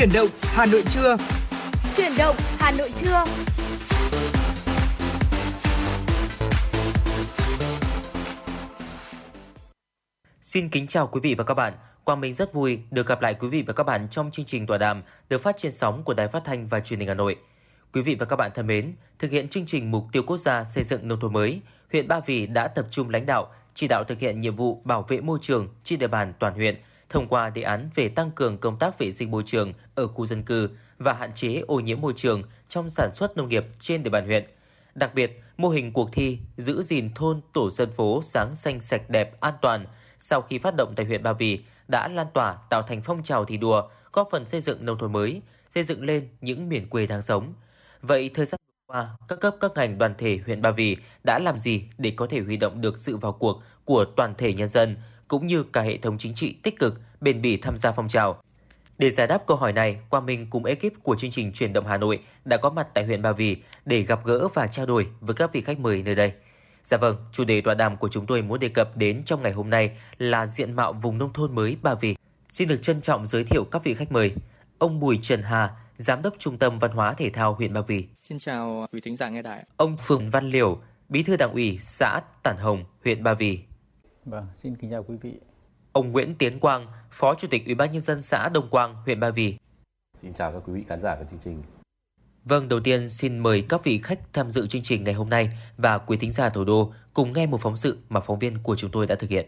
Chuyển động Hà Nội trưa. Chuyển động Hà Nội trưa. Xin kính chào quý vị và các bạn. Quang Minh rất vui được gặp lại quý vị và các bạn trong chương trình tọa đàm được phát trên sóng của Đài Phát thanh và Truyền hình Hà Nội. Quý vị và các bạn thân mến, thực hiện chương trình mục tiêu quốc gia xây dựng nông thôn mới, huyện Ba Vì đã tập trung lãnh đạo, chỉ đạo thực hiện nhiệm vụ bảo vệ môi trường trên địa bàn toàn huyện thông qua đề án về tăng cường công tác vệ sinh môi trường ở khu dân cư và hạn chế ô nhiễm môi trường trong sản xuất nông nghiệp trên địa bàn huyện. Đặc biệt, mô hình cuộc thi giữ gìn thôn tổ dân phố sáng xanh sạch đẹp an toàn sau khi phát động tại huyện Ba Vì đã lan tỏa tạo thành phong trào thi đua, góp phần xây dựng nông thôn mới, xây dựng lên những miền quê đáng sống. Vậy thời gian vừa qua, các cấp các ngành đoàn thể huyện Ba Vì đã làm gì để có thể huy động được sự vào cuộc của toàn thể nhân dân cũng như cả hệ thống chính trị tích cực, bền bỉ tham gia phong trào? Để giải đáp câu hỏi này, Quang Minh cùng ekip của chương trình Truyền động Hà Nội đã có mặt tại huyện Ba Vì để gặp gỡ và trao đổi với các vị khách mời nơi đây. Dạ vâng, chủ đề tọa đàm của chúng tôi muốn đề cập đến trong ngày hôm nay là diện mạo vùng nông thôn mới Ba Vì. Xin được trân trọng giới thiệu các vị khách mời. Ông Bùi Trần Hà, Giám đốc Trung tâm Văn hóa Thể thao huyện Ba Vì. Xin chào quý thính giả nghe đài. Ông Phường Văn Liểu, Bí thư Đảng ủy xã Tản Hồng, huyện Ba Vì. Vâng, xin kính chào quý vị. Ông Nguyễn Tiến Quang, Phó Chủ tịch Ủy ban nhân dân xã Đông Quang, huyện Ba Vì. Xin chào các quý vị khán giả của chương trình. Vâng, đầu tiên xin mời các vị khách tham dự chương trình ngày hôm nay và quý thính giả thủ đô cùng nghe một phóng sự mà phóng viên của chúng tôi đã thực hiện.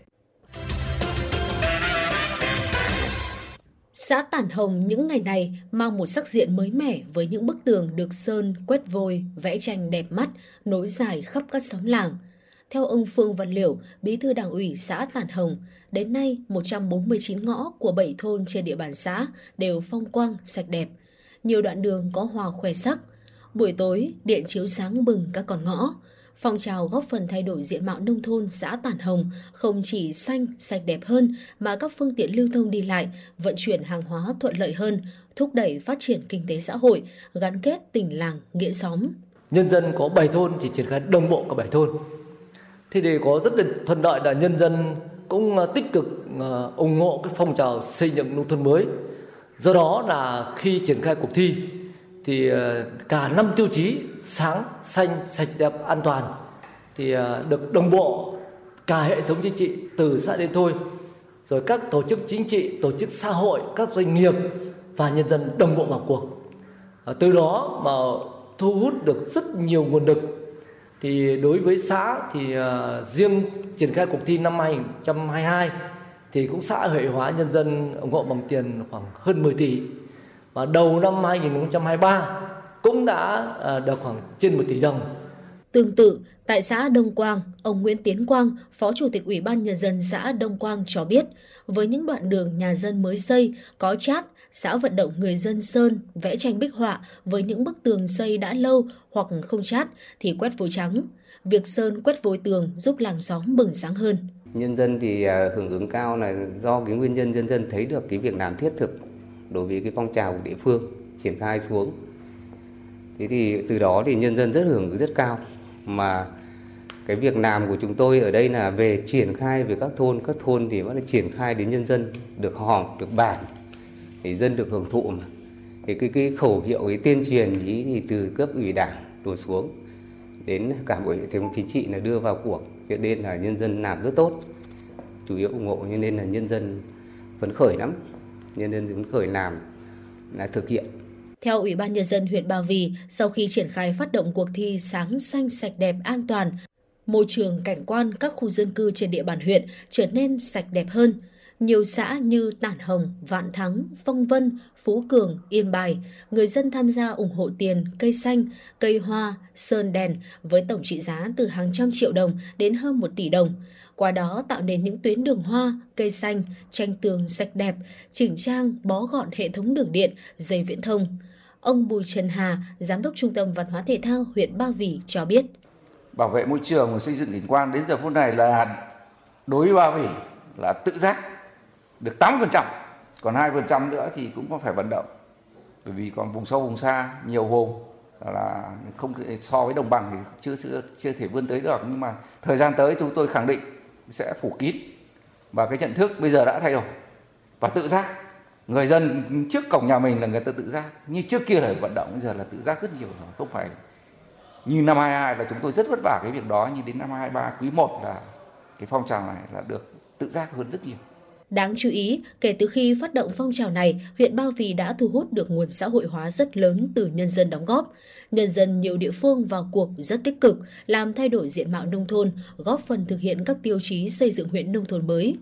Xã Tản Hồng những ngày này mang một sắc diện mới mẻ với những bức tường được sơn, quét vôi, vẽ tranh đẹp mắt, nối dài khắp các xóm làng. Theo ông Phương Văn Liểu, bí thư đảng ủy xã Tản Hồng, đến nay 149 ngõ của 7 thôn trên địa bàn xã đều phong quang, sạch đẹp. Nhiều đoạn đường có hòa khoe sắc. Buổi tối, điện chiếu sáng bừng các con ngõ. Phong trào góp phần thay đổi diện mạo nông thôn xã Tản Hồng không chỉ xanh, sạch đẹp hơn mà các phương tiện lưu thông đi lại, vận chuyển hàng hóa thuận lợi hơn, thúc đẩy phát triển kinh tế xã hội, gắn kết tỉnh làng, nghĩa xóm. Nhân dân có 7 thôn thì triển khai đồng bộ cả 7 thôn. Thế thì có rất là thuận lợi là nhân dân cũng à, tích cực à, ủng hộ cái phong trào xây dựng nông thôn mới. Do đó là khi triển khai cuộc thi thì à, cả năm tiêu chí sáng, xanh, sạch đẹp, an toàn thì được đồng bộ cả hệ thống chính trị từ xã đến thôi rồi các tổ chức chính trị, tổ chức xã hội, các doanh nghiệp và nhân dân đồng bộ vào cuộc. Từ đó mà thu hút được rất nhiều nguồn lực thì đối với xã thì uh, riêng triển khai cuộc thi năm 2022 thì cũng xã hội hóa nhân dân ủng hộ bằng tiền khoảng hơn 10 tỷ và đầu năm 2023 cũng đã uh, được khoảng trên 1 tỷ đồng. Tương tự, tại xã Đông Quang, ông Nguyễn Tiến Quang, Phó Chủ tịch Ủy ban Nhân dân xã Đông Quang cho biết, với những đoạn đường nhà dân mới xây, có chát, xã vận động người dân sơn, vẽ tranh bích họa với những bức tường xây đã lâu hoặc không chát thì quét vôi trắng. Việc sơn quét vôi tường giúp làng xóm bừng sáng hơn. Nhân dân thì à, hưởng ứng cao là do cái nguyên nhân nhân dân thấy được cái việc làm thiết thực đối với cái phong trào của địa phương triển khai xuống. Thế thì từ đó thì nhân dân rất hưởng ứng rất cao mà cái việc làm của chúng tôi ở đây là về triển khai về các thôn các thôn thì vẫn là triển khai đến nhân dân được họp được bàn thì dân được hưởng thụ mà. Thì cái cái khẩu hiệu cái tuyên truyền ý thì từ cấp ủy đảng đổ xuống đến cả bộ hệ thống chính trị là đưa vào cuộc. Cho nên là nhân dân làm rất tốt chủ yếu ủng hộ cho nên là nhân dân phấn khởi lắm. Nhân dân phấn khởi làm là thực hiện. Theo Ủy ban Nhân dân huyện Ba Vì, sau khi triển khai phát động cuộc thi Sáng xanh sạch đẹp an toàn, môi trường cảnh quan các khu dân cư trên địa bàn huyện trở nên sạch đẹp hơn. Nhiều xã như Tản Hồng, Vạn Thắng, Phong Vân, Phú Cường, Yên Bài, người dân tham gia ủng hộ tiền, cây xanh, cây hoa, sơn đèn với tổng trị giá từ hàng trăm triệu đồng đến hơn một tỷ đồng. Qua đó tạo nên những tuyến đường hoa, cây xanh, tranh tường sạch đẹp, chỉnh trang, bó gọn hệ thống đường điện, dây viễn thông. Ông Bùi Trần Hà, Giám đốc Trung tâm Văn hóa Thể thao huyện Ba Vì cho biết. Bảo vệ môi trường và xây dựng cảnh quan đến giờ phút này là đối với Ba Vì là tự giác được 8%, còn 2% nữa thì cũng có phải vận động. Bởi vì còn vùng sâu vùng xa nhiều hồ là không so với đồng bằng thì chưa chưa chưa thể vươn tới được. Nhưng mà thời gian tới chúng tôi khẳng định sẽ phủ kín. Và cái nhận thức bây giờ đã thay đổi. Và tự giác người dân trước cổng nhà mình là người ta tự giác. Như trước kia là vận động bây giờ là tự giác rất nhiều rồi. Không phải như năm 22 là chúng tôi rất vất vả cái việc đó. Nhưng đến năm 23 quý 1 là cái phong trào này là được tự giác hơn rất nhiều. Đáng chú ý, kể từ khi phát động phong trào này, huyện Ba Vì đã thu hút được nguồn xã hội hóa rất lớn từ nhân dân đóng góp. Nhân dân nhiều địa phương vào cuộc rất tích cực, làm thay đổi diện mạo nông thôn, góp phần thực hiện các tiêu chí xây dựng huyện nông thôn mới.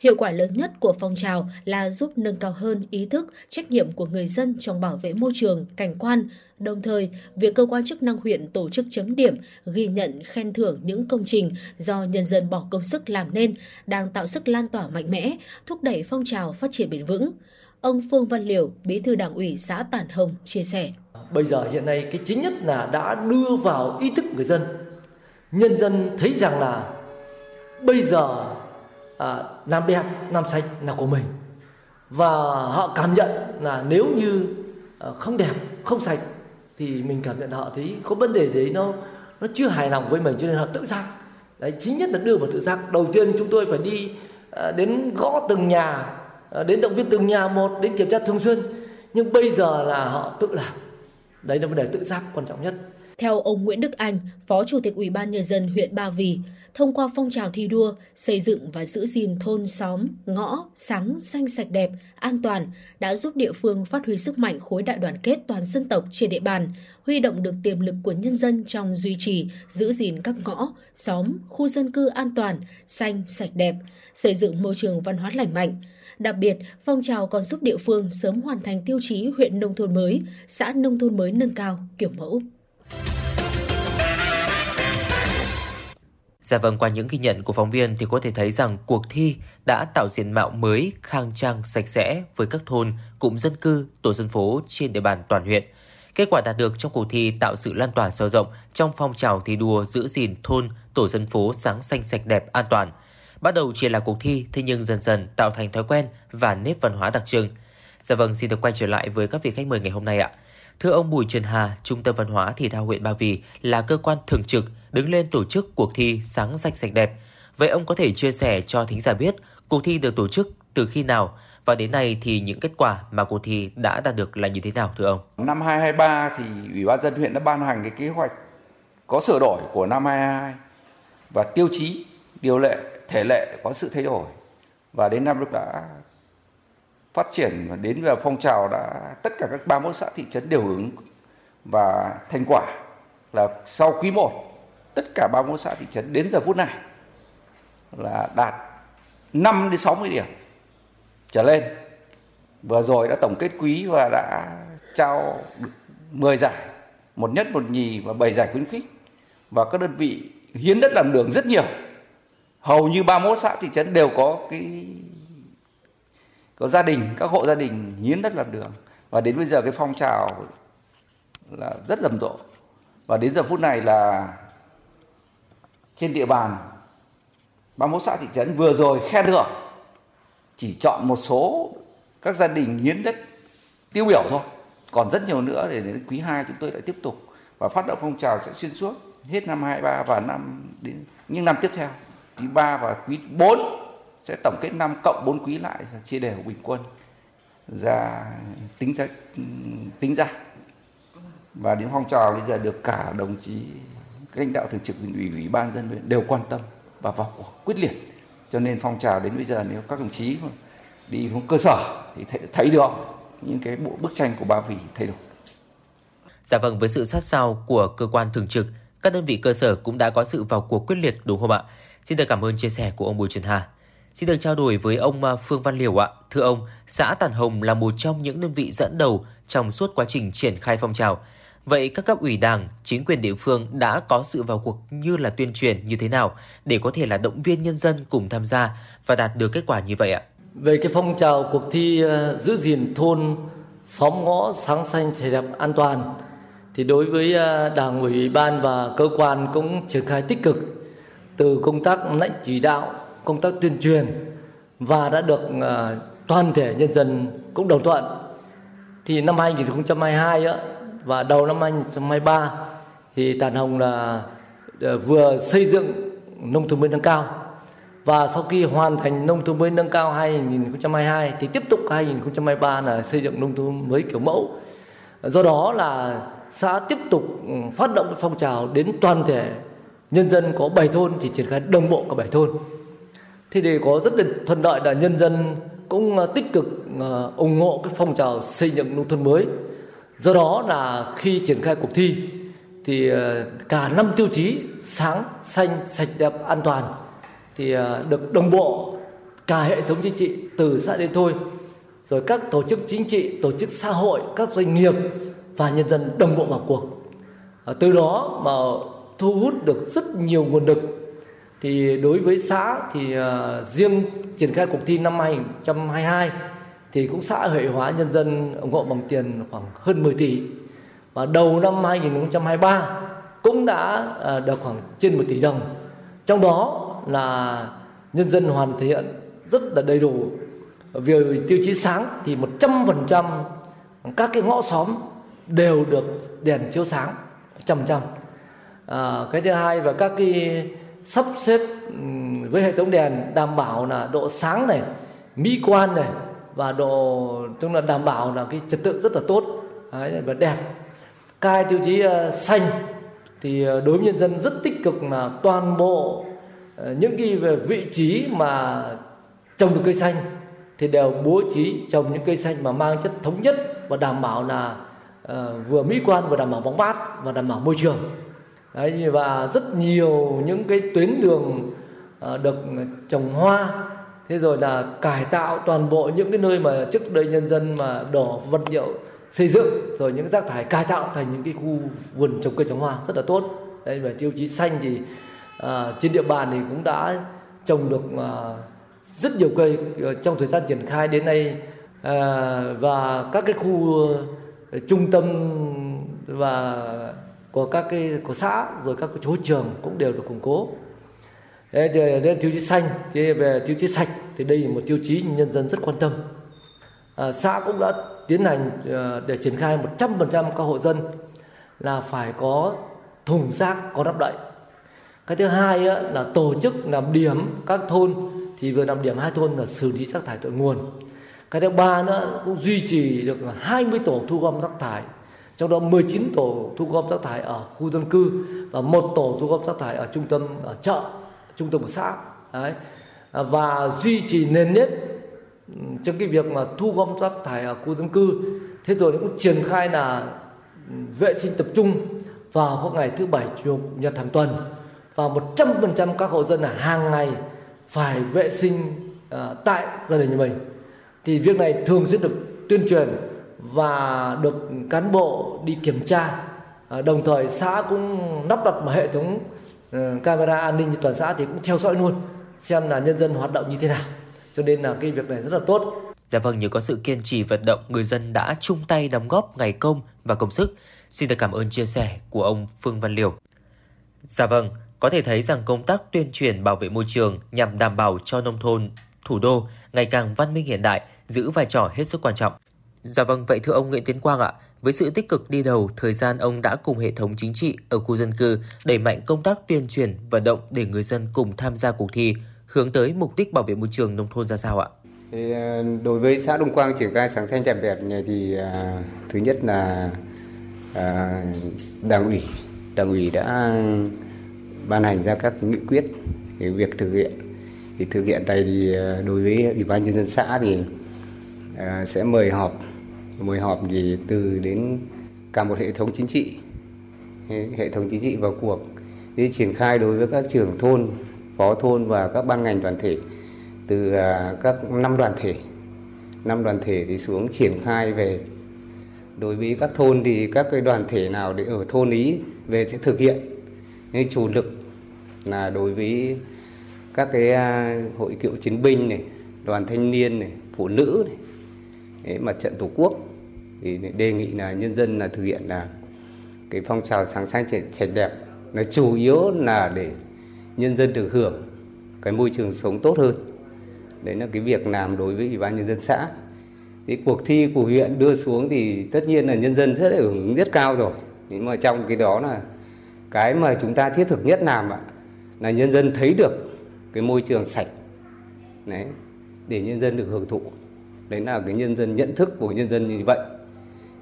Hiệu quả lớn nhất của phong trào là giúp nâng cao hơn ý thức, trách nhiệm của người dân trong bảo vệ môi trường, cảnh quan. Đồng thời, việc cơ quan chức năng huyện tổ chức chấm điểm, ghi nhận, khen thưởng những công trình do nhân dân bỏ công sức làm nên đang tạo sức lan tỏa mạnh mẽ, thúc đẩy phong trào phát triển bền vững. Ông Phương Văn Liều, Bí thư Đảng ủy xã Tản Hồng chia sẻ. Bây giờ hiện nay cái chính nhất là đã đưa vào ý thức người dân. Nhân dân thấy rằng là bây giờ à, làm đẹp làm sạch là của mình và họ cảm nhận là nếu như à, không đẹp không sạch thì mình cảm nhận họ thấy có vấn đề đấy nó nó chưa hài lòng với mình cho nên họ tự giác. Đấy chính nhất là đưa vào tự giác. Đầu tiên chúng tôi phải đi à, đến gõ từng nhà à, đến động viên từng nhà một đến kiểm tra thường xuyên. Nhưng bây giờ là họ tự làm. Đấy là vấn đề tự giác quan trọng nhất. Theo ông Nguyễn Đức Anh, Phó Chủ tịch Ủy ban Nhân dân huyện Ba Vì, thông qua phong trào thi đua, xây dựng và giữ gìn thôn xóm, ngõ, sáng, xanh sạch đẹp, an toàn đã giúp địa phương phát huy sức mạnh khối đại đoàn kết toàn dân tộc trên địa bàn, huy động được tiềm lực của nhân dân trong duy trì, giữ gìn các ngõ, xóm, khu dân cư an toàn, xanh, sạch đẹp, xây dựng môi trường văn hóa lành mạnh. Đặc biệt, phong trào còn giúp địa phương sớm hoàn thành tiêu chí huyện nông thôn mới, xã nông thôn mới nâng cao, kiểu mẫu. Dạ vâng, qua những ghi nhận của phóng viên thì có thể thấy rằng cuộc thi đã tạo diện mạo mới, khang trang, sạch sẽ với các thôn, cụm dân cư, tổ dân phố trên địa bàn toàn huyện. Kết quả đạt được trong cuộc thi tạo sự lan tỏa sâu rộng trong phong trào thi đua giữ gìn thôn, tổ dân phố sáng xanh sạch đẹp an toàn. Bắt đầu chỉ là cuộc thi, thế nhưng dần dần tạo thành thói quen và nếp văn hóa đặc trưng. Dạ vâng, xin được quay trở lại với các vị khách mời ngày hôm nay ạ. Thưa ông Bùi Trần Hà, Trung tâm Văn hóa Thể thao huyện Ba Vì là cơ quan thường trực đứng lên tổ chức cuộc thi sáng sạch sạch đẹp. Vậy ông có thể chia sẻ cho thính giả biết cuộc thi được tổ chức từ khi nào và đến nay thì những kết quả mà cuộc thi đã đạt được là như thế nào thưa ông? Năm 2023 thì Ủy ban dân huyện đã ban hành cái kế hoạch có sửa đổi của năm 2022 và tiêu chí, điều lệ, thể lệ có sự thay đổi. Và đến năm lúc đã phát triển và đến giờ phong trào đã tất cả các 31 xã thị trấn đều hưởng và thành quả là sau quý 1 tất cả 31 xã thị trấn đến giờ phút này là đạt 5 đến 60 điểm trở lên. Vừa rồi đã tổng kết quý và đã trao 10 giải, một nhất một nhì và 7 giải khuyến khích. Và các đơn vị hiến đất làm đường rất nhiều. Hầu như 31 xã thị trấn đều có cái có gia đình, các hộ gia đình hiến đất làm đường. Và đến bây giờ cái phong trào là rất rầm rộ. Và đến giờ phút này là trên địa bàn 31 xã thị trấn vừa rồi khen thưởng. Chỉ chọn một số các gia đình hiến đất tiêu biểu thôi. Còn rất nhiều nữa để đến quý 2 chúng tôi lại tiếp tục. Và phát động phong trào sẽ xuyên suốt hết năm 23 và năm đến, những năm tiếp theo. Quý 3 và quý 4 sẽ tổng kết năm cộng 4 quý lại chia đều bình quân ra tính ra tính ra và đến phong trào bây giờ được cả đồng chí lãnh đạo thường trực huyện ủy ủy ban dân huyện đều quan tâm và vào cuộc quyết liệt cho nên phong trào đến bây giờ nếu các đồng chí đi xuống cơ sở thì thấy, thấy được những cái bộ bức tranh của ba vì thay đổi. Dạ vâng, với sự sát sao của cơ quan thường trực, các đơn vị cơ sở cũng đã có sự vào cuộc quyết liệt đúng không ạ? Xin được cảm ơn chia sẻ của ông Bùi Trần Hà. Xin được trao đổi với ông à, Phương Văn Liều ạ. Thưa ông, xã Tản Hồng là một trong những đơn vị dẫn đầu trong suốt quá trình triển khai phong trào. Vậy các cấp ủy đảng, chính quyền địa phương đã có sự vào cuộc như là tuyên truyền như thế nào để có thể là động viên nhân dân cùng tham gia và đạt được kết quả như vậy ạ? Về cái phong trào cuộc thi à, giữ gìn thôn xóm ngõ sáng xanh sạch đẹp an toàn thì đối với à, đảng ủy ban và cơ quan cũng triển khai tích cực từ công tác lãnh chỉ đạo công tác tuyên truyền và đã được uh, toàn thể nhân dân cũng đồng thuận. Thì năm 2022 á, và đầu năm 2023 thì Tàn Hồng là ờ, vừa xây dựng nông thôn mới nâng cao và sau khi hoàn thành nông thôn mới nâng cao 2022 thì tiếp tục 2023 là xây dựng nông thôn mới kiểu mẫu. Do đó là xã tiếp tục ừ, phát động phong trào đến toàn thể nhân dân có 7 thôn thì triển khai đồng bộ cả 7 thôn thì để có rất là thuận lợi là nhân dân cũng à, tích cực à, ủng hộ cái phong trào xây dựng nông thôn mới. Do đó là khi triển khai cuộc thi thì à, cả năm tiêu chí sáng, xanh, sạch đẹp, an toàn thì được đồng bộ cả hệ thống chính trị từ xã đến thôi rồi các tổ chức chính trị, tổ chức xã hội, các doanh nghiệp và nhân dân đồng bộ vào cuộc. Từ đó mà thu hút được rất nhiều nguồn lực thì đối với xã thì uh, riêng triển khai cuộc thi năm 2022 thì cũng xã hội hóa nhân dân ủng hộ bằng tiền khoảng hơn 10 tỷ. Và đầu năm 2023 cũng đã uh, được khoảng trên 1 tỷ đồng. Trong đó là nhân dân hoàn thiện rất là đầy đủ. Về tiêu chí sáng thì 100% các cái ngõ xóm đều được đèn chiếu sáng trăm trăm. À, cái thứ hai và các cái sắp xếp với hệ thống đèn đảm bảo là độ sáng này mỹ quan này và độ tức là đảm bảo là cái trật tự rất là tốt. Đấy, và đẹp. Cai tiêu chí uh, xanh thì uh, đối với nhân dân rất tích cực là toàn bộ uh, những cái về vị trí mà trồng được cây xanh thì đều bố trí trồng những cây xanh mà mang chất thống nhất và đảm bảo là uh, vừa mỹ quan vừa đảm bảo bóng mát và đảm bảo môi trường. Đấy, và rất nhiều những cái tuyến đường à, được trồng hoa. Thế rồi là cải tạo toàn bộ những cái nơi mà trước đây nhân dân mà đổ vật liệu xây dựng rồi những rác thải cải tạo thành những cái khu vườn trồng cây trồng hoa rất là tốt. Đây về tiêu chí xanh thì à, trên địa bàn thì cũng đã trồng được à, rất nhiều cây trong thời gian triển khai đến nay. À, và các cái khu trung tâm và của các cái của xã rồi các cái chỗ trường cũng đều được củng cố. Đấy, đến tiêu chí xanh thì về tiêu chí sạch thì đây là một tiêu chí nhân dân rất quan tâm. À, xã cũng đã tiến hành à, để triển khai 100% các hộ dân là phải có thùng rác có nắp đậy cái thứ hai là tổ chức làm điểm các thôn thì vừa làm điểm hai thôn là xử lý rác thải tại nguồn. Cái thứ ba nữa cũng duy trì được 20 tổ thu gom rác thải trong đó 19 tổ thu gom rác thải ở khu dân cư và một tổ thu gom rác thải ở trung tâm ở chợ trung tâm của xã. Đấy. và duy trì nền nếp trong cái việc mà thu gom rác thải ở khu dân cư. Thế rồi cũng triển khai là vệ sinh tập trung vào các ngày thứ bảy chủ nhật hàng tuần. Và 100% các hộ dân là hàng ngày phải vệ sinh uh, tại gia đình nhà mình. Thì việc này thường xuyên được tuyên truyền và được cán bộ đi kiểm tra à, đồng thời xã cũng lắp đặt một hệ thống ờ, camera an ninh toàn xã thì cũng theo dõi luôn xem là nhân dân hoạt động như thế nào cho nên là cái việc này rất là tốt Dạ vâng, nhờ có sự kiên trì vận động, người dân đã chung tay đóng góp ngày công và công sức. Xin được cảm ơn chia sẻ của ông Phương Văn Liều. Dạ vâng, có thể thấy rằng công tác tuyên truyền bảo vệ môi trường nhằm đảm bảo cho nông thôn, thủ đô ngày càng văn minh hiện đại giữ vai trò hết sức quan trọng. Dạ vâng, vậy thưa ông Nguyễn Tiến Quang ạ, với sự tích cực đi đầu, thời gian ông đã cùng hệ thống chính trị ở khu dân cư đẩy mạnh công tác tuyên truyền, vận động để người dân cùng tham gia cuộc thi, hướng tới mục đích bảo vệ môi trường nông thôn ra sao ạ? Thì ờ, đối với xã Đông Quang triển khai sáng xanh đẹp đẹp này thì à, thứ nhất là à, đảng ủy đảng ủy đã ban hành ra các nghị quyết về việc thực hiện thì thực hiện này thì đối với ủy ban nhân dân xã thì à, sẽ mời họp mời họp thì từ đến cả một hệ thống chính trị, hệ thống chính trị vào cuộc để triển khai đối với các trưởng thôn, phó thôn và các ban ngành đoàn thể, từ à, các năm đoàn thể. Năm đoàn thể thì xuống triển khai về. Đối với các thôn thì các cái đoàn thể nào để ở thôn ý về sẽ thực hiện. Cái chủ lực là đối với các cái à, hội cựu chiến binh này, đoàn thanh niên này, phụ nữ này Đấy, mặt trận tổ quốc thì đề nghị là nhân dân là thực hiện là cái phong trào sáng xanh sạch đẹp. Nó chủ yếu là để nhân dân được hưởng cái môi trường sống tốt hơn. Đấy là cái việc làm đối với ủy ban nhân dân xã. Thì cuộc thi của huyện đưa xuống thì tất nhiên là nhân dân rất là hưởng ứng rất cao rồi. Nhưng mà trong cái đó là cái mà chúng ta thiết thực nhất làm ạ là nhân dân thấy được cái môi trường sạch. Đấy để nhân dân được hưởng thụ đấy là cái nhân dân, nhận thức của nhân dân như vậy.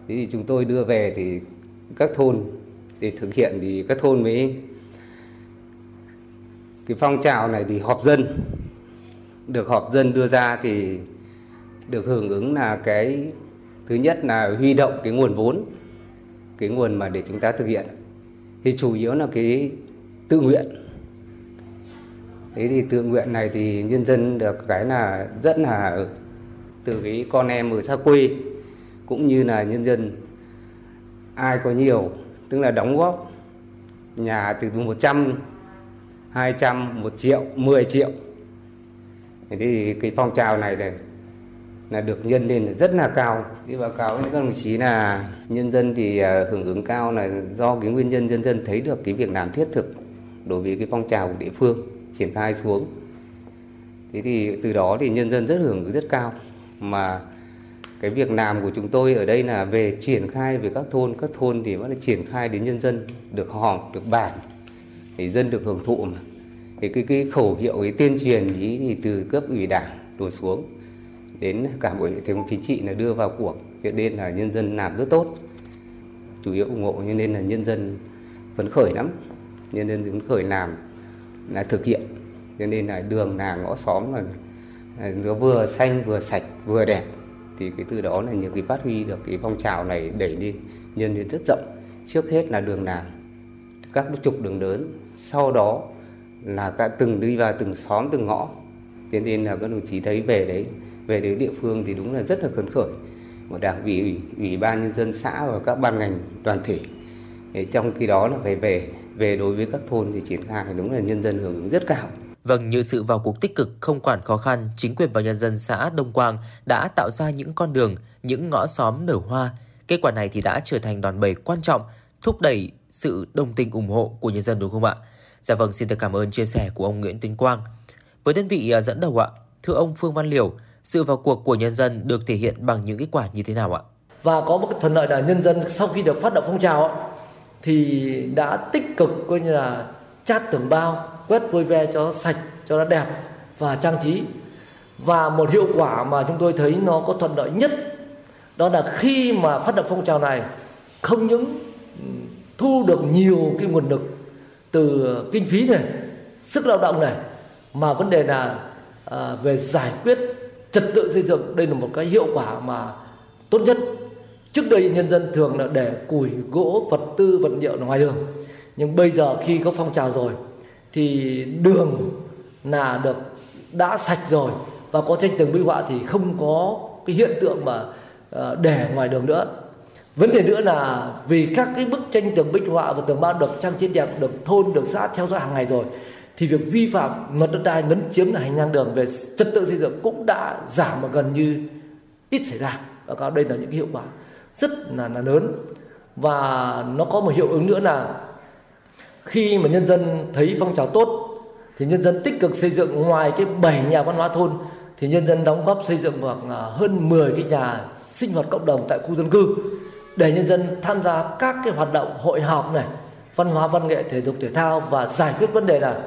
Thế thì chúng tôi đưa về thì các thôn để thực hiện thì các thôn mới, cái phong trào này thì họp dân, được họp dân đưa ra thì được hưởng ứng là cái thứ nhất là huy động cái nguồn vốn, cái nguồn mà để chúng ta thực hiện. Thì chủ yếu là cái tự nguyện. Thế thì tự nguyện này thì nhân dân được cái là rất là từ cái con em ở xa quê, cũng như là nhân dân. Ai có nhiều, tức là đóng góp nhà từ 100 200 1 triệu 10 triệu. Thế thì cái phong trào này này là được nhân lên rất là cao. Đi báo cáo với các đồng chí là nhân dân thì à, hưởng ứng cao là do cái nguyên nhân nhân dân thấy được cái việc làm thiết thực đối với cái phong trào của địa phương triển khai xuống. Thế thì từ đó thì nhân dân rất hưởng ứng rất cao mà cái việc làm của chúng tôi ở đây là về triển khai về các thôn các thôn thì vẫn là triển khai đến nhân dân, được họp, được bàn. Thì dân được hưởng thụ mà. Thì cái cái khẩu hiệu, cái tuyên truyền ý thì từ cấp ủy đảng đổ xuống, đến cả bộ hệ thống chính trị là đưa vào cuộc. Cho nên là nhân dân làm rất tốt. Chủ yếu ủng hộ, cho nên là nhân dân phấn khởi lắm. Nhân dân phấn khởi làm, là thực hiện. Cho nên là đường, làng, ngõ xóm là nó vừa xanh vừa sạch vừa đẹp. Thì cái từ đó là những cái phát huy được cái phong trào này đẩy đi nhân lên rất rộng. Trước hết là đường làng các trục đường lớn. Sau đó là cả từng đi vào từng xóm từng ngõ. Cho nên là các đồng chí thấy về đấy về đến địa phương thì đúng là rất là phấn khởi. Một đảng ủy ủy, ủy ban nhân dân xã và các ban ngành đoàn thể. Trong khi đó là phải về về đối với các thôn thì triển khai đúng là nhân dân hưởng ứng rất cao. Vâng, như sự vào cuộc tích cực không quản khó khăn, chính quyền và nhân dân xã Đông Quang đã tạo ra những con đường, những ngõ xóm nở hoa. Kết quả này thì đã trở thành đòn bẩy quan trọng, thúc đẩy sự đồng tình ủng hộ của nhân dân đúng không ạ? Dạ vâng, xin được cảm ơn chia sẻ của ông Nguyễn Tiến Quang. Với đơn vị à, dẫn đầu ạ, thưa ông Phương Văn Liều, sự vào cuộc của nhân dân được thể hiện bằng những kết quả như thế nào ạ? Và có một thuận lợi là nhân dân sau khi được phát động phong trào thì đã tích cực coi như là chát tường bao, quét vôi ve cho sạch, cho nó đẹp và trang trí. Và một hiệu quả mà chúng tôi thấy nó có thuận lợi nhất đó là khi mà phát động phong trào này không những thu được nhiều cái nguồn lực từ kinh phí này, sức lao động này mà vấn đề là à, về giải quyết trật tự xây dựng đây là một cái hiệu quả mà tốt nhất trước đây nhân dân thường là để củi gỗ vật tư vật liệu ngoài đường nhưng bây giờ khi có phong trào rồi thì đường là được đã sạch rồi và có tranh tường minh họa thì không có cái hiện tượng mà ờ, để ngoài đường nữa. Vấn đề nữa là vì các cái bức tranh tường bích họa và tường bao được trang trí đẹp được thôn được xã theo dõi hàng ngày rồi thì việc vi phạm luật đất đai lấn chiếm là hành lang đường về trật tự xây dựng cũng đã giảm và gần như ít xảy ra. Và cáo đây là những cái hiệu quả rất là, là lớn. Và nó có một hiệu ứng nữa là khi mà nhân dân thấy phong trào tốt thì nhân dân tích cực xây dựng ngoài cái bảy nhà văn hóa thôn thì nhân dân đóng góp xây dựng được à, hơn 10 cái nhà sinh hoạt cộng đồng tại khu dân cư để nhân dân tham gia các cái hoạt động hội họp này văn hóa văn nghệ thể dục thể thao và giải quyết vấn đề là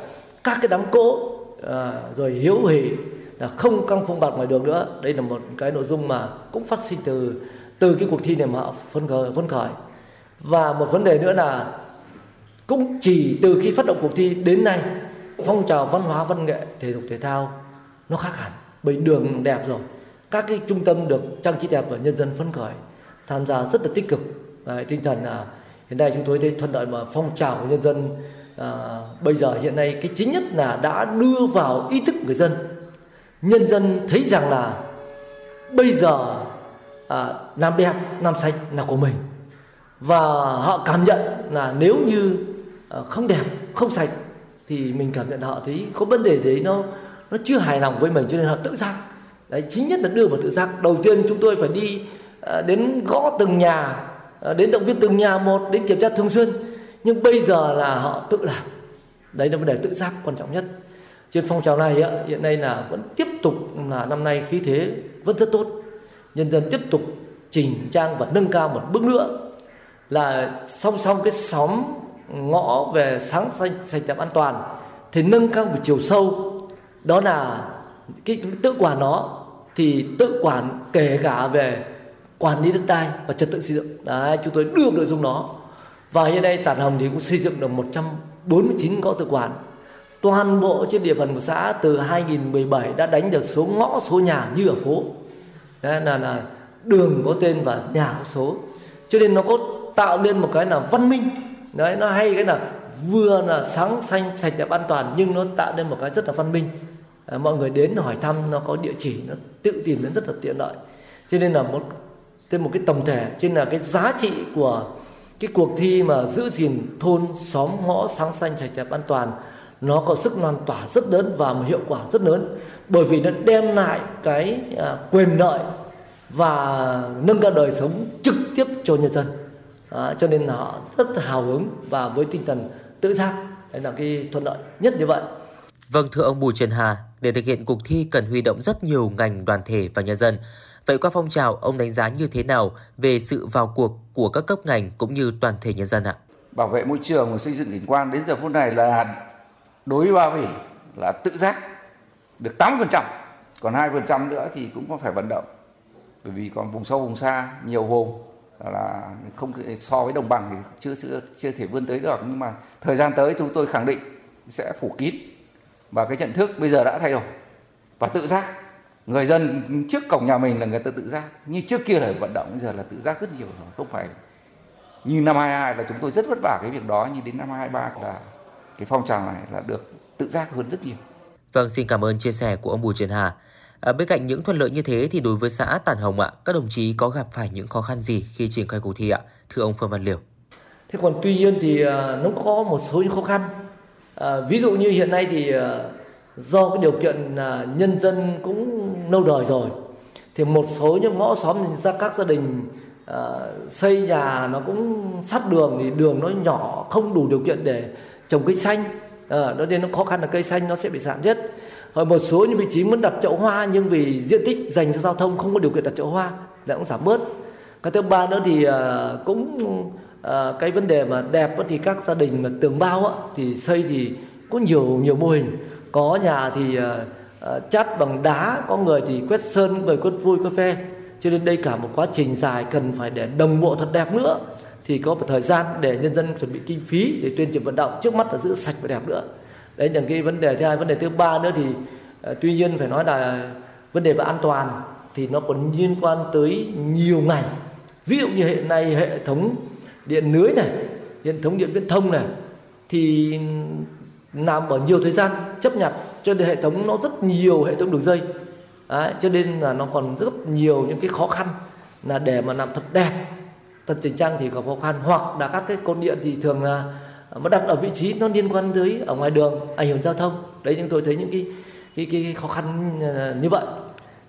các cái đám cỗ à, rồi hiếu hỉ là không căng phong bạt ngoài đường nữa. Đây là một cái nội dung mà cũng phát sinh từ từ cái cuộc thi này mà họ phân khởi phân khởi. Và một vấn đề nữa là cũng chỉ từ khi phát động cuộc thi đến nay phong trào văn hóa văn nghệ thể dục thể thao nó khác hẳn bởi đường đẹp rồi. Các cái trung tâm được trang trí đẹp và nhân dân phấn khởi tham gia rất là tích cực. Đấy, tinh thần là hiện nay chúng tôi thấy thuận lợi mà phong trào của nhân dân à, bây giờ hiện nay cái chính nhất là đã đưa vào ý thức người dân. Nhân dân thấy rằng là bây giờ à, làm đẹp làm sạch là của mình. Và họ cảm nhận là nếu như Ờ, không đẹp, không sạch, thì mình cảm nhận họ thấy có vấn đề đấy nó nó chưa hài lòng với mình cho nên họ tự giác. Đấy, chính nhất là đưa vào tự giác. Đầu tiên chúng tôi phải đi ờ, đến gõ từng nhà ờ, đến động viên từng nhà một, đến kiểm tra thường xuyên. Nhưng bây giờ là họ tự làm. Đấy là vấn đề tự giác quan trọng nhất. Trên phong trào này hiện nay là vẫn tiếp tục là năm nay khí thế vẫn rất tốt. Nhân dân tiếp tục chỉnh trang và nâng cao một bước nữa. Là song song cái xóm ngõ về sáng xanh sạch đẹp an toàn, thì nâng cao về chiều sâu. Đó là cái tự quản nó, thì tự quản kể cả về quản lý đất đai và trật tự xây dựng. Đấy, chúng tôi đưa nội dung đó. Và hiện nay Tản Hồng thì cũng xây dựng được 149 ngõ tự quản. Toàn bộ trên địa bàn của xã từ 2017 đã đánh được số ngõ, số nhà như ở phố. Đấy, là là đường có tên và nhà có số. Cho nên nó có tạo nên một cái là văn minh đấy nó hay cái là vừa là sáng xanh sạch đẹp an toàn nhưng nó tạo nên một cái rất là văn minh. À, mọi người đến hỏi thăm nó có địa chỉ nó tự tìm đến rất là tiện lợi. Cho nên là một thêm một cái tổng thể trên là cái giá trị của cái cuộc thi mà giữ gìn thôn xóm ngõ sáng xanh sạch đẹp an toàn nó có sức lan tỏa rất lớn và một hiệu quả rất lớn. Bởi vì nó đem lại cái à, quyền lợi và nâng cao đời sống trực tiếp cho nhân dân à, cho nên họ rất hào hứng và với tinh thần tự giác đấy là cái thuận lợi nhất như vậy Vâng thưa ông Bùi Trần Hà, để thực hiện cuộc thi cần huy động rất nhiều ngành đoàn thể và nhân dân. Vậy qua phong trào, ông đánh giá như thế nào về sự vào cuộc của các cấp ngành cũng như toàn thể nhân dân ạ? Bảo vệ môi trường và xây dựng cảnh quan đến giờ phút này là đối với Ba Vì là tự giác được 8%, còn 2% nữa thì cũng có phải vận động. Bởi vì còn vùng sâu vùng xa nhiều vùng là không so với đồng bằng thì chưa chưa chưa thể vươn tới được. Nhưng mà thời gian tới chúng tôi khẳng định sẽ phủ kín. Và cái nhận thức bây giờ đã thay đổi. Và tự giác. Người dân trước cổng nhà mình là người ta tự giác. Như trước kia là vận động bây giờ là tự giác rất nhiều rồi. Không phải như năm 22 là chúng tôi rất vất vả cái việc đó. Nhưng đến năm 23 là cái phong trào này là được tự giác hơn rất nhiều. Vâng, xin cảm ơn chia sẻ của ông Bùi Trần Hà. À, bên cạnh những thuận lợi như thế thì đối với xã Tản Hồng ạ, các đồng chí có gặp phải những khó khăn gì khi triển khai cuộc thi ạ? Thưa ông Phương Văn Liều. Thế còn tuy nhiên thì à, nó có một số những khó khăn. À, ví dụ như hiện nay thì à, do cái điều kiện là nhân dân cũng lâu đời rồi thì một số những ngõ xóm ra các gia đình à, xây nhà nó cũng sát đường thì đường nó nhỏ không đủ điều kiện để trồng cây xanh à, đó nên nó khó khăn là cây xanh nó sẽ bị sản nhất rồi một số những vị trí muốn đặt chậu hoa nhưng vì diện tích dành cho giao thông không có điều kiện đặt chậu hoa thì cũng giảm bớt. Cái thứ ba nữa thì ờ, cũng ờ, cái vấn đề mà đẹp thì các gia đình mà tường bao á, thì xây thì có nhiều nhiều mô hình. Có nhà thì chát bằng đá có người thì quét sơn người quét vui cà phê cho nên đây cả một quá trình dài cần phải để đồng bộ thật đẹp nữa. Thì có một thời gian để nhân dân chuẩn bị kinh phí để tuyên truyền vận động trước mắt là giữ sạch và đẹp nữa đấy là cái vấn đề thứ hai. Vấn đề thứ ba nữa thì ờ, tuy nhiên phải nói là vấn đề về an toàn thì nó còn liên quan tới nhiều ngành. Ví dụ như hiện nay hệ thống điện lưới này hệ thống điện viễn thông này thì làm ở nhiều thời gian chấp nhận cho nên hệ thống nó rất nhiều hệ thống đường dây. Đấy, cho nên là nó còn rất nhiều những cái khó khăn là để mà làm thật đẹp. Thật chỉnh trang thì có khó khăn. Hoặc là các cái cột điện thì thường là mà đặt ở vị trí nó liên quan tới ở ngoài đường ảnh hưởng giao thông. Đấy chúng tôi thấy những cái cái cái khó khăn à, như vậy.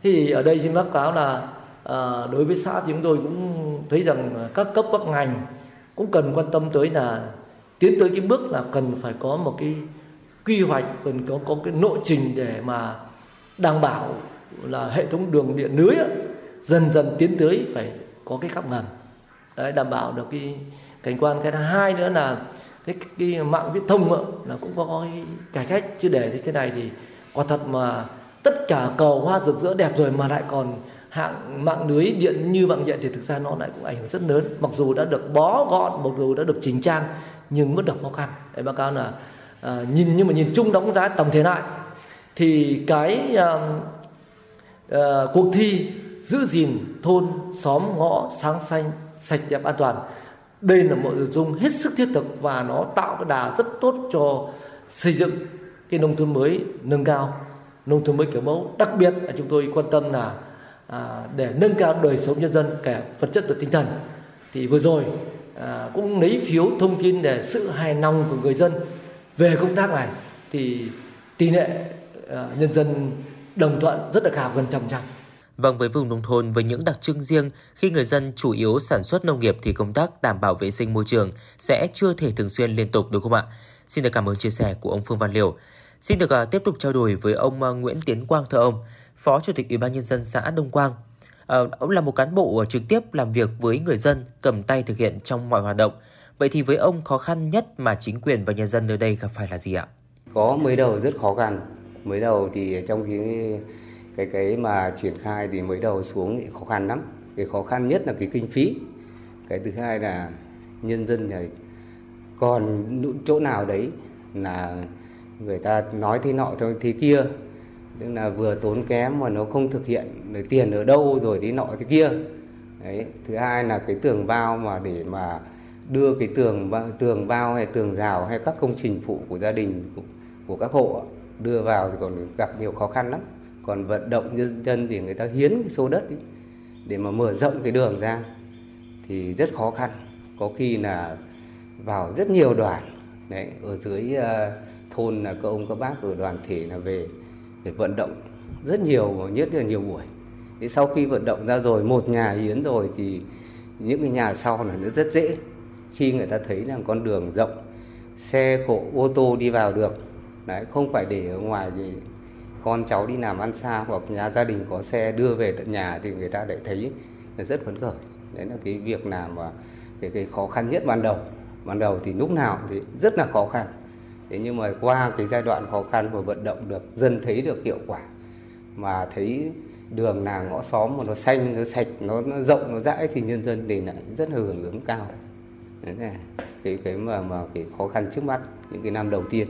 Thì ở đây xin báo cáo là à, đối với xã thì chúng tôi cũng thấy rằng các cấp các ngành cũng cần quan tâm tới là tiến tới cái bước là cần phải có một cái quy hoạch cần có có cái lộ trình để mà đảm bảo là hệ thống đường điện lưới dần dần tiến tới phải có cái cắp ngầm. Đấy đảm bảo được cái cảnh quan. Cái thứ hai nữa là cái, cái mạng viễn thông là cũng có cái cải cách. Chứ để như thế này thì quả thật mà tất cả cầu hoa rực rỡ đẹp rồi mà lại còn hạng mạng lưới điện như mạng điện thì thực ra nó lại cũng ảnh hưởng rất lớn. Mặc dù đã được bó gọn mặc dù đã được chỉnh trang nhưng vẫn gặp khó khăn. Để báo cáo là à, nhìn nhưng mà nhìn chung đóng giá tổng thể lại. Thì cái à, à, cuộc thi giữ gìn thôn xóm ngõ sáng xanh sạch đẹp an toàn đây là một nội dung hết sức thiết thực và nó tạo cái đà rất tốt cho xây dựng cái nông thôn mới nâng cao nông thôn mới kiểu mẫu. Đặc biệt là chúng tôi quan tâm là à, để nâng cao đời sống nhân dân cả vật chất và tinh thần. Thì vừa rồi à, cũng lấy phiếu thông tin để sự hài lòng của người dân về công tác này. Thì tỷ lệ à, nhân dân đồng thuận rất là cao gần trăm trăm. Vâng, với vùng nông thôn với những đặc trưng riêng, khi người dân chủ yếu sản xuất nông nghiệp thì công tác đảm bảo vệ sinh môi trường sẽ chưa thể thường xuyên liên tục đúng không ạ? Xin được cảm ơn chia sẻ của ông Phương Văn Liều. Xin được uh, tiếp tục trao đổi với ông uh, Nguyễn Tiến Quang thưa ông, Phó Chủ tịch Ủy ban nhân dân xã Đông Quang. Uh, ông là một cán bộ trực tiếp làm việc với người dân, cầm tay thực hiện trong mọi hoạt động. Vậy thì với ông khó khăn nhất mà chính quyền và nhân dân nơi đây gặp phải là gì ạ? Có mới đầu rất khó khăn mới đầu thì trong cái cái cái mà triển khai thì mới đầu xuống thì khó khăn lắm. Cái khó khăn nhất là cái kinh phí. Cái thứ hai là nhân dân này còn chỗ nào đấy là người ta nói thế nọ thôi thế kia. Tức là vừa tốn kém mà nó không thực hiện để tiền ở đâu rồi thế nọ thế kia. Đấy thứ hai là cái tường bao mà để mà đưa cái tường tường bao hay tường rào hay các công trình phụ của gia đình của, của các hộ đưa vào thì còn gặp nhiều khó khăn lắm còn vận động nhân dân thì người ta hiến cái số đất ấy, để mà mở rộng cái đường ra thì rất khó khăn. Có khi là vào rất nhiều đoàn đấy ở dưới uh, thôn là các ông các bác ở đoàn thể là về để vận động rất nhiều nhất là nhiều buổi. Thế sau khi vận động ra rồi một nhà hiến rồi thì những cái nhà sau là nó rất dễ. Khi người ta thấy là con đường rộng xe cộ ô tô đi vào được đấy không phải để ở ngoài thì con cháu đi làm ăn xa hoặc nhà gia đình có xe đưa về tận nhà thì người ta lại thấy là rất phấn khởi. Đấy là cái việc làm mà cái, cái khó khăn nhất ban đầu. Ban đầu thì lúc nào thì rất là khó khăn. Thế nhưng mà qua cái giai đoạn khó khăn và vận động được dân thấy được hiệu quả mà thấy đường nào ngõ xóm mà nó xanh nó sạch nó, nó rộng nó rãi thì nhân dân thì lại rất là hưởng ứng cao. Đấy là cái cái mà mà cái khó khăn trước mắt những cái năm đầu tiên.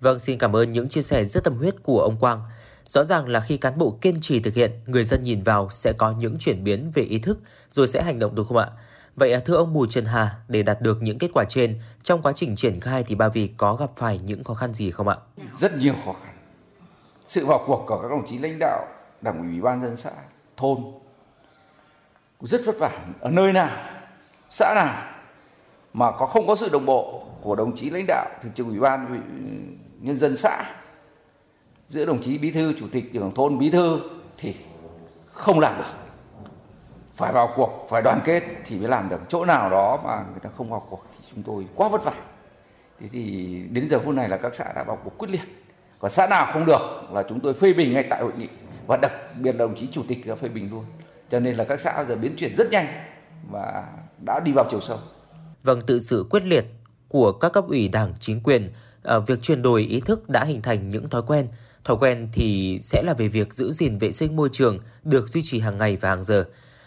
Vâng, xin cảm ơn những chia sẻ rất tâm huyết của ông Quang. Rõ ràng là khi cán bộ kiên trì thực hiện, người dân nhìn vào sẽ có những chuyển biến về ý thức rồi sẽ hành động đúng không ạ? Vậy à, thưa ông Bùi Trần Hà, để đạt được những kết quả trên, trong quá trình triển khai thì Ba Vì có gặp phải những khó khăn gì không ạ? Rất nhiều khó khăn. Sự vào cuộc của các đồng chí lãnh đạo, đảng ủy ban dân xã, thôn rất vất vả. Ở nơi nào, xã nào mà có không có sự đồng bộ của đồng chí lãnh đạo, thường trực ủy ban nhân dân xã, giữa đồng chí bí thư, chủ tịch trưởng thôn bí thư thì không làm được. Phải vào cuộc, phải đoàn kết thì mới làm được. Chỗ nào đó mà người ta không vào cuộc thì chúng tôi quá vất vả. Thế thì đến giờ phút này là các xã đã vào cuộc quyết liệt. Còn xã nào không được là chúng tôi phê bình ngay tại hội nghị. Và đặc biệt đồng chí chủ tịch đã phê bình luôn. Cho nên là các xã giờ biến chuyển rất nhanh và đã đi vào chiều sâu. Vâng tự sự quyết liệt của các cấp ủy đảng chính quyền Ờ, việc chuyển đổi ý thức đã hình thành những thói quen. Thói quen thì sẽ là về việc giữ gìn vệ sinh môi trường được duy trì hàng ngày và hàng giờ.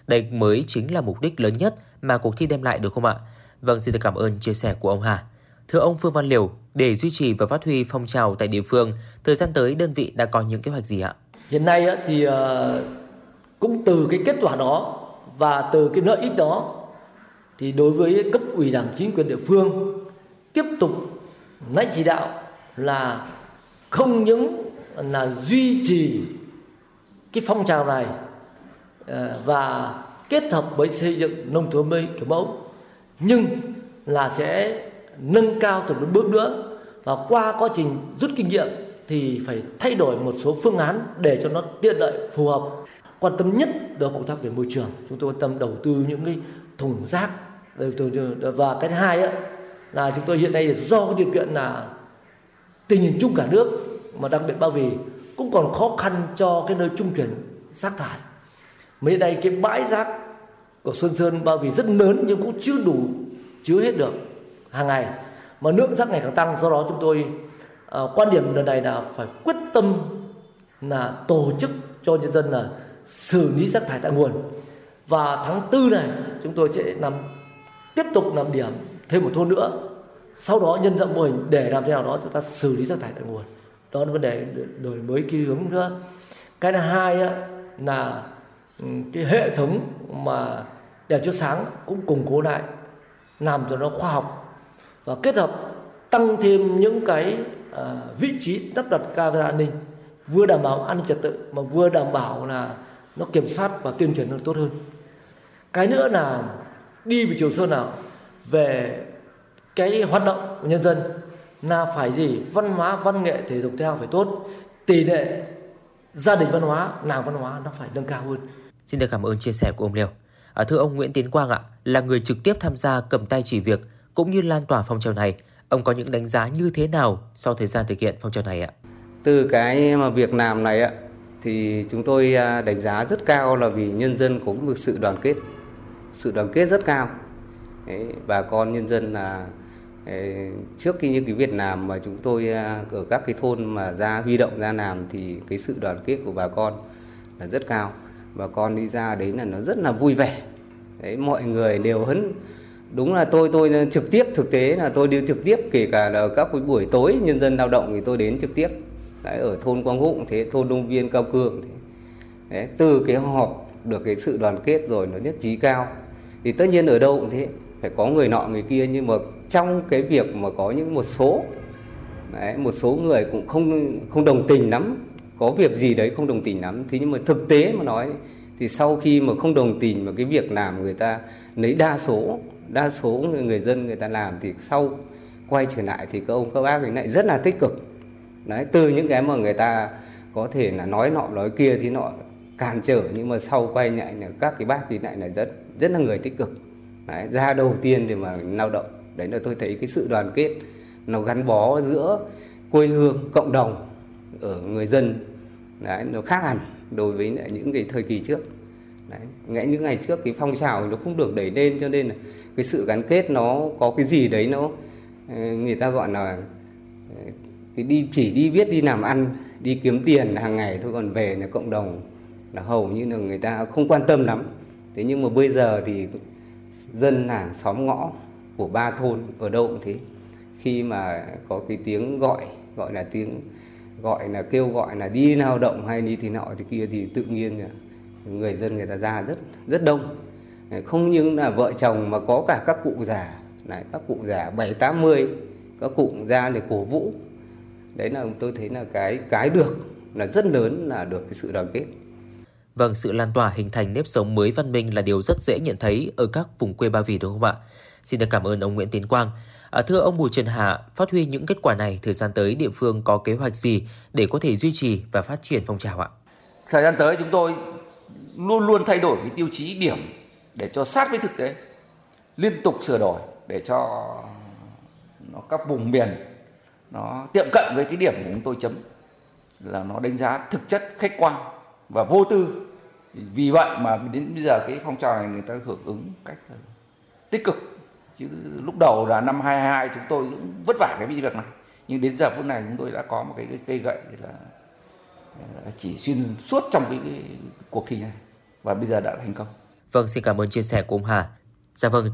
Đây mới chính là mục đích lớn nhất mà cuộc thi đem lại được không ạ? Vâng, xin được cảm ơn chia sẻ của ông Hà. Thưa ông Phương Văn Liều, để duy trì và phát huy phong trào tại địa phương, thời gian tới đơn vị đã có những kế hoạch gì ạ? Hiện nay thì ờ, cũng từ cái kết quả đó và từ cái lợi ích đó thì đối với cấp ủy đảng chính quyền địa phương tiếp tục lãnh chỉ đạo là không những là duy trì cái phong trào này ờ, và kết hợp với xây dựng nông thôn mới kiểu mẫu nhưng là sẽ nâng cao từng bước nữa. Và qua quá trình rút kinh nghiệm thì phải thay đổi một số phương án để cho nó tiện lợi phù hợp. Quan tâm nhất đó công tác về môi trường. Chúng tôi quan tâm đầu tư những cái thùng rác và cái thứ hai ấy, là chúng tôi hiện nay do cái điều kiện là tình hình chung cả nước mà đặc biệt bao vì cũng còn khó khăn cho cái nơi trung chuyển rác thải. Mới đây cái bãi rác của Xuân Sơn bao vì rất lớn nhưng cũng chưa đủ chứa hết được hàng ngày. Mà lượng rác ngày càng tăng do đó chúng tôi à, quan điểm lần này là phải quyết tâm là tổ chức cho nhân dân là xử lý rác thải tại nguồn. Và tháng tư này chúng tôi sẽ làm tiếp tục làm điểm thêm một thôn nữa. Sau đó nhân rộng mô hình để làm thế nào đó chúng ta xử lý rác thải tại nguồn. Đó là vấn đề đổi mới cái hướng nữa. Cái thứ hai á, là ừ, cái hệ thống mà đèn chiếu sáng cũng củng cố lại làm cho nó khoa học và kết hợp tăng thêm những cái uh, vị trí lắp đặt camera an ninh vừa đảm bảo an ninh trật tự mà vừa đảm bảo là nó kiểm soát và tuyên truyền nó tốt hơn. Cái nữa là đi về chiều sâu nào về cái hoạt động của nhân dân là phải gì? Văn hóa văn nghệ thể dục thể thao phải tốt. Tỷ lệ gia đình văn hóa làng văn hóa nó phải nâng cao hơn. Xin được cảm ơn chia sẻ của ông Liêu à, thưa ông Nguyễn Tiến Quang ạ là người trực tiếp tham gia cầm tay chỉ việc cũng như lan tỏa phong trào này ông có những đánh giá như thế nào sau thời gian thực hiện phong trào này ạ? Từ cái mà việc làm này ạ thì chúng tôi à, đánh giá rất cao là vì nhân dân có một sự đoàn kết sự đoàn kết rất cao Đấy, bà con nhân dân là trước khi những cái việc làm mà chúng tôi à, ở các cái thôn mà ra huy động ra làm thì cái sự đoàn kết của bà con là rất cao. Bà con đi ra đấy là nó rất là vui vẻ. Đấy mọi người đều hấn. Đúng là tôi tôi trực tiếp thực tế là tôi đi trực tiếp kể cả là các cái buổi tối nhân dân lao động thì tôi đến trực tiếp. Đấy, ở thôn Quang Hụng thế thôn Đông Viên Cao Cường thế. Đấy, từ cái họp được cái sự đoàn kết rồi nó nhất trí cao. Thì tất nhiên ở đâu cũng thế phải có người nọ người kia nhưng mà trong cái việc mà có những một số đấy, một số người cũng không không đồng tình lắm có việc gì đấy không đồng tình lắm. Thế nhưng mà thực tế mà nói thì sau khi mà không đồng tình mà cái việc làm người ta lấy đa số đa số người dân người ta làm thì sau quay trở lại thì các ông các bác ấy lại rất là tích cực. Đấy từ những cái mà người ta có thể là nói nọ nói kia thì nọ cản trở nhưng mà sau quay lại là các cái bác thì lại là rất rất là người tích cực đấy, ra đầu tiên thì mà lao động đấy là tôi thấy cái sự đoàn kết nó gắn bó giữa quê hương cộng đồng ở người dân đấy nó khác hẳn đối với lại những cái thời kỳ trước. Đấy ngay những ngày trước cái phong trào nó không được đẩy lên cho nên là cái sự gắn kết nó có cái gì đấy nó ờ, người ta gọi là ờ, cái đi chỉ đi biết đi làm ăn đi kiếm tiền hàng ngày thôi còn về là cộng đồng là hầu như là người ta không quan tâm lắm. Thế nhưng mà bây giờ thì dân làng xóm ngõ của ba thôn ở đâu cũng thế. Khi mà có cái tiếng gọi gọi là tiếng, gọi là kêu gọi là đi lao động hay đi thì nọ thì kia thì tự nhiên là người dân người ta ra rất rất đông. Không những là vợ chồng mà có cả các cụ già, này, các cụ già bảy, tám mươi các cụ ra để cổ vũ. Đấy là tôi thấy là cái cái được là rất lớn là được cái sự đoàn kết. Vâng, sự lan tỏa hình thành nếp sống mới văn minh là điều rất dễ nhận thấy ở các vùng quê Ba Vì đúng không ạ? Xin được cảm ơn ông Nguyễn Tiến Quang. À, thưa ông Bùi Trần Hạ, phát huy những kết quả này, thời gian tới địa phương có kế hoạch gì để có thể duy trì và phát triển phong trào ạ? Thời gian tới chúng tôi luôn luôn thay đổi cái tiêu chí điểm để cho sát với thực tế, liên tục sửa đổi để cho nó các vùng miền nó tiệm cận với cái điểm của chúng tôi chấm là nó đánh giá thực chất khách quan và vô tư vì vậy mà đến bây giờ cái phong trào này người ta hưởng ứng cách tích cực chứ lúc đầu là năm 22 chúng tôi cũng vất vả cái việc này nhưng đến giờ phút này chúng tôi đã có một cái, cây gậy là chỉ xuyên suốt trong cái, cái cuộc thi này và bây giờ đã thành công. Vâng, xin cảm ơn chia sẻ của ông Hà. Dạ vâng,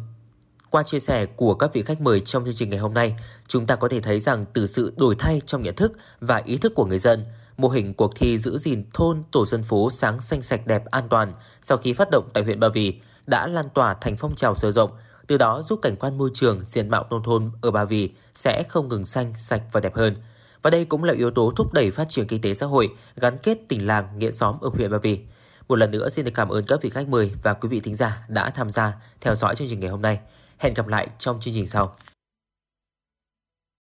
qua chia sẻ của các vị khách mời trong chương trình ngày hôm nay, chúng ta có thể thấy rằng từ sự đổi thay trong nhận thức và ý thức của người dân, mô hình cuộc thi giữ gìn thôn tổ dân phố sáng xanh sạch đẹp an toàn sau khi phát động tại huyện Ba Vì đã lan tỏa thành phong trào sâu rộng, từ đó giúp cảnh quan môi trường, diện mạo nông thôn ở Ba Vì sẽ không ngừng xanh, sạch và đẹp hơn. Và đây cũng là yếu tố thúc đẩy phát triển kinh tế xã hội, gắn kết tình làng, nghĩa xóm ở huyện Ba Vì. Một lần nữa xin được cảm ơn các vị khách mời và quý vị thính giả đã tham gia theo dõi chương trình ngày hôm nay. Hẹn gặp lại trong chương trình sau.